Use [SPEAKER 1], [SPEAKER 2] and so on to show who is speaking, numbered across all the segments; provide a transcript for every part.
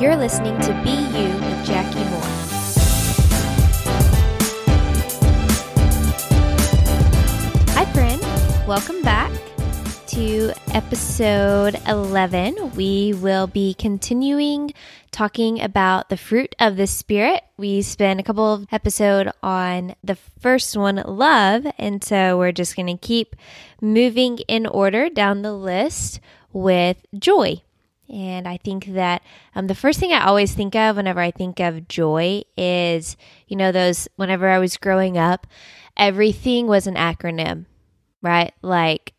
[SPEAKER 1] You're listening to Be You with Jackie Moore. Hi, friend. Welcome back to episode 11. We will be continuing talking about the fruit of the Spirit. We spent a couple of episodes on the first one, love, and so we're just going to keep moving in order down the list with joy. And I think that um, the first thing I always think of whenever I think of joy is, you know, those, whenever I was growing up, everything was an acronym, right? Like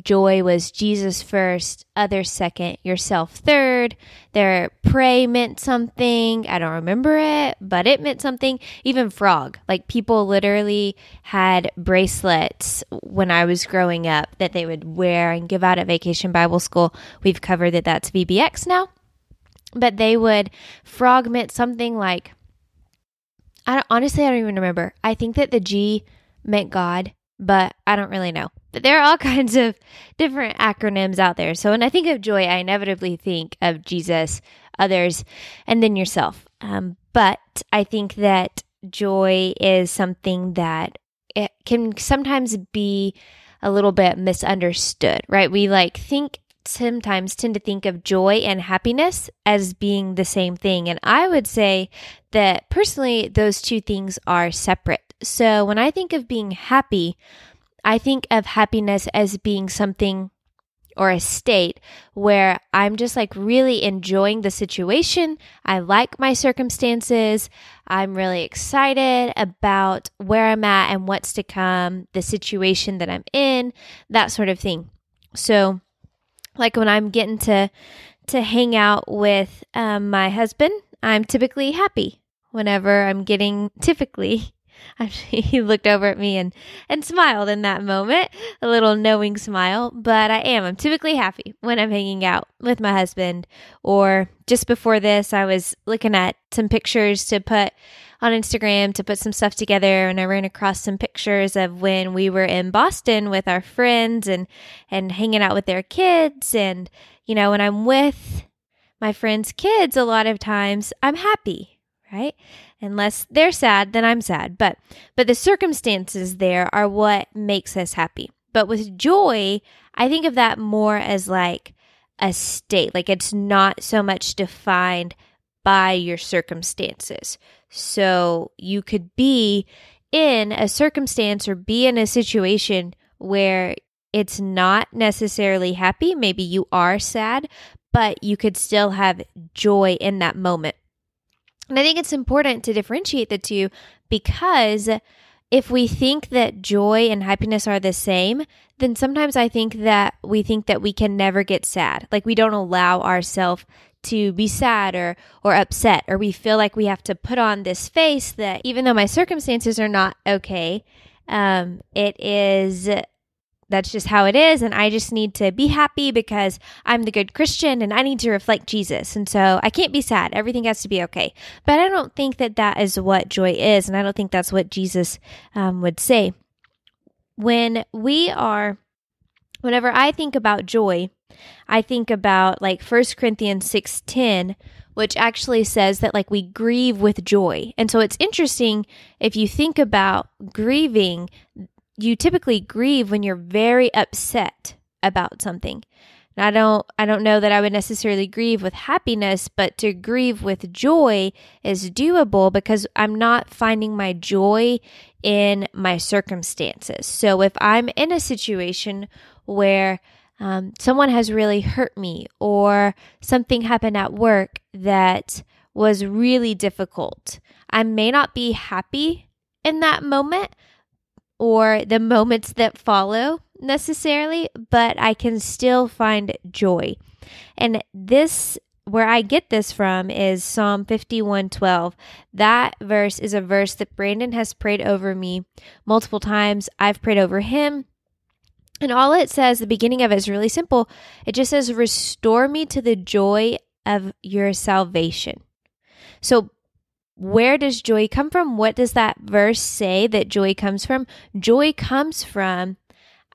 [SPEAKER 1] joy was Jesus first, others second, yourself third. Their pray meant something. I don't remember it, but it meant something. Even frog, like people literally had bracelets when I was growing up that they would wear and give out at Vacation Bible School. We've covered that that's VBS now, but they would frog meant something like. I honestly, I don't even remember. I think that the G meant God, but I don't really know. But there are all kinds of different acronyms out there. So when I think of joy, I inevitably think of Jesus, others, and then yourself. Um, but I think that joy is something that it can sometimes be a little bit misunderstood, right? We like think sometimes tend to think of joy and happiness as being the same thing. And I would say that personally, those two things are separate. So when I think of being happy, I think of happiness as being something or a state where I'm just like really enjoying the situation. I like my circumstances. I'm really excited about where I'm at and what's to come, the situation that I'm in, that sort of thing. So, like when I'm getting to to hang out with um, my husband, I'm typically happy. Whenever I'm getting typically he looked over at me and, and smiled in that moment, a little knowing smile. But I am. I'm typically happy when I'm hanging out with my husband. Or just before this, I was looking at some pictures to put on Instagram to put some stuff together and I ran across some pictures of when we were in Boston with our friends and and hanging out with their kids and you know when I'm with my friends' kids a lot of times I'm happy, right? unless they're sad then i'm sad. But but the circumstances there are what makes us happy. But with joy i think of that more as like a state like it's not so much defined by your circumstances. So you could be in a circumstance or be in a situation where it's not necessarily happy. Maybe you are sad but you could still have joy in that moment and I think it's important to differentiate the two because if we think that joy and happiness are the same, then sometimes I think that we think that we can never get sad. Like we don't allow ourselves to be sad or or upset or we feel like we have to put on this face that even though my circumstances are not okay, um, it is that's just how it is. And I just need to be happy because I'm the good Christian and I need to reflect Jesus. And so I can't be sad. Everything has to be okay. But I don't think that that is what joy is. And I don't think that's what Jesus um, would say. When we are, whenever I think about joy, I think about like First Corinthians 6:10 which actually says that like we grieve with joy. And so it's interesting if you think about grieving you typically grieve when you're very upset about something. And I don't I don't know that I would necessarily grieve with happiness, but to grieve with joy is doable because I'm not finding my joy in my circumstances. So if I'm in a situation where um, someone has really hurt me or something happened at work that was really difficult, I may not be happy in that moment, or the moments that follow necessarily, but I can still find joy. And this where I get this from is Psalm 51:12. That verse is a verse that Brandon has prayed over me multiple times. I've prayed over him. And all it says, the beginning of it is really simple. It just says, Restore me to the joy of your salvation. So where does joy come from? What does that verse say that joy comes from? Joy comes from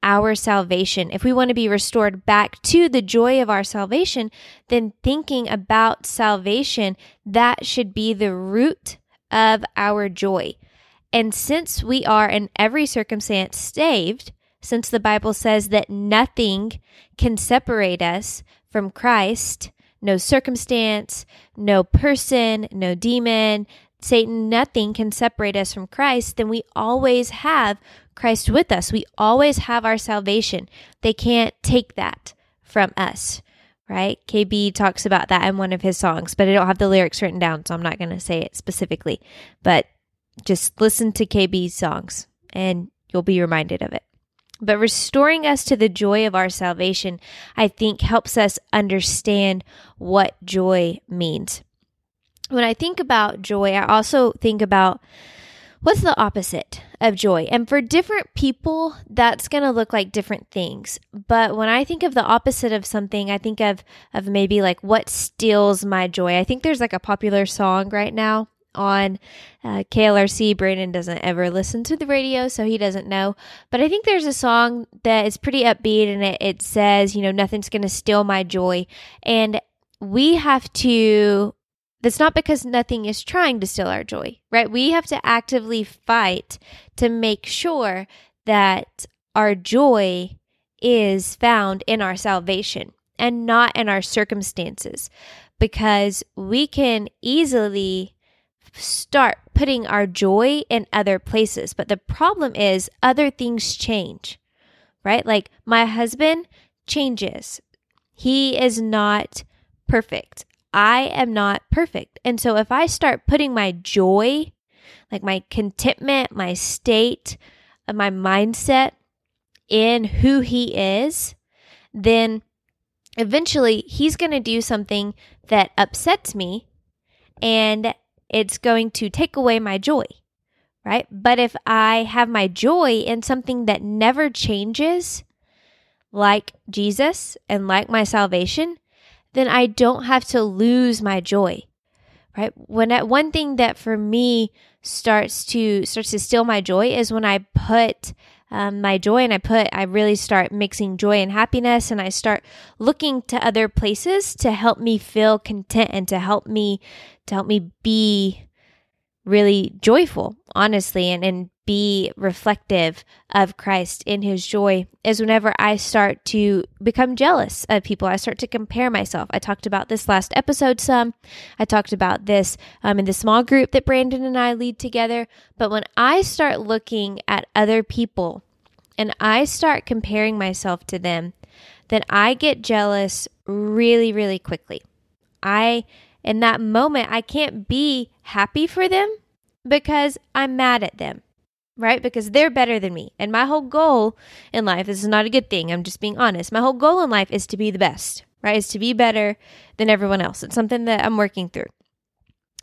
[SPEAKER 1] our salvation, if we want to be restored back to the joy of our salvation, then thinking about salvation, that should be the root of our joy. And since we are in every circumstance saved, since the Bible says that nothing can separate us from Christ, no circumstance, no person, no demon, Satan, nothing can separate us from Christ, then we always have Christ with us. We always have our salvation. They can't take that from us, right? KB talks about that in one of his songs, but I don't have the lyrics written down, so I'm not going to say it specifically. But just listen to KB's songs and you'll be reminded of it. But restoring us to the joy of our salvation, I think, helps us understand what joy means. When I think about joy, I also think about what's the opposite of joy? And for different people, that's going to look like different things. But when I think of the opposite of something, I think of of maybe like what steals my joy. I think there's like a popular song right now on uh, KLRC. Brandon doesn't ever listen to the radio, so he doesn't know. But I think there's a song that is pretty upbeat and it, it says, you know, nothing's going to steal my joy. And we have to, that's not because nothing is trying to steal our joy, right? We have to actively fight to make sure that our joy is found in our salvation and not in our circumstances because we can easily start putting our joy in other places. But the problem is, other things change, right? Like my husband changes. He is not perfect. I am not perfect. And so if I start putting my joy, like my contentment, my state, uh, my mindset in who he is, then eventually he's going to do something that upsets me. And it's going to take away my joy, right? But if I have my joy in something that never changes, like Jesus and like my salvation, then I don't have to lose my joy. Right? When I, one thing that for me starts to starts to steal my joy is when I put um, my joy and I put I really start mixing joy and happiness and I start looking to other places to help me feel content and to help me to help me be really joyful, honestly, and, and be reflective of Christ in his joy is whenever I start to become jealous of people. I start to compare myself. I talked about this last episode some. I talked about this um, in the small group that Brandon and I lead together. But when I start looking at other people and I start comparing myself to them, then I get jealous really, really quickly. I in that moment, I can't be happy for them because I'm mad at them, right? Because they're better than me. And my whole goal in life, this is not a good thing, I'm just being honest. My whole goal in life is to be the best, right? Is to be better than everyone else. It's something that I'm working through.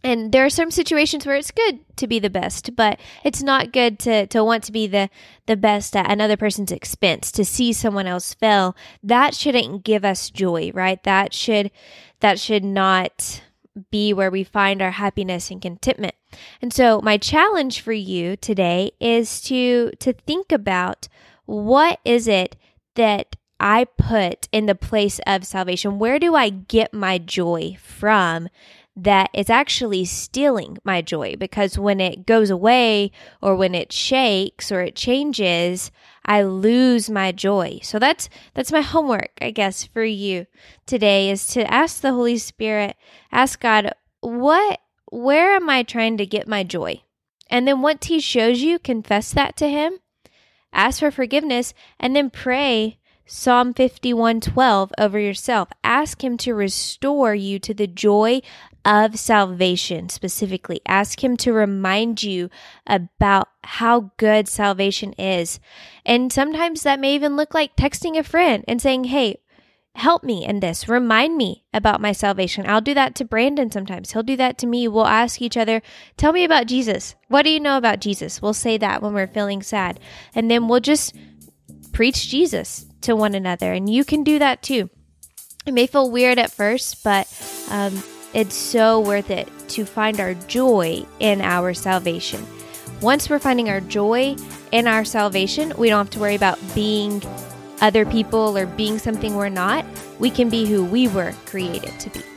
[SPEAKER 1] And there are some situations where it's good to be the best, but it's not good to, to want to be the, the best at another person's expense, to see someone else fail. That shouldn't give us joy, right? That should, that should not be where we find our happiness and contentment. And so my challenge for you today is to to think about what is it that I put in the place of salvation? Where do I get my joy from that is actually stealing my joy because when it goes away or when it shakes or it changes, I lose my joy. So that's that's my homework, I guess, for you today is to ask the Holy Spirit, ask God, what where am I trying to get my joy? And then once he shows you, confess that to him, ask for forgiveness, and then pray Psalm 51:12 over yourself. Ask him to restore you to the joy of salvation specifically. Ask him to remind you about how good salvation is. And sometimes that may even look like texting a friend and saying, "Hey, help me in this. Remind me about my salvation. I'll do that to Brandon sometimes. He'll do that to me. We'll ask each other, Tell me about Jesus. What do you know about Jesus? We'll say that when we're feeling sad. And then we'll just preach Jesus to one another. And you can do that too. It may feel weird at first, but um, it's so worth it to find our joy in our salvation. Once we're finding our joy in our salvation, we don't have to worry about being other people or being something we're not. We can be who we were created to be.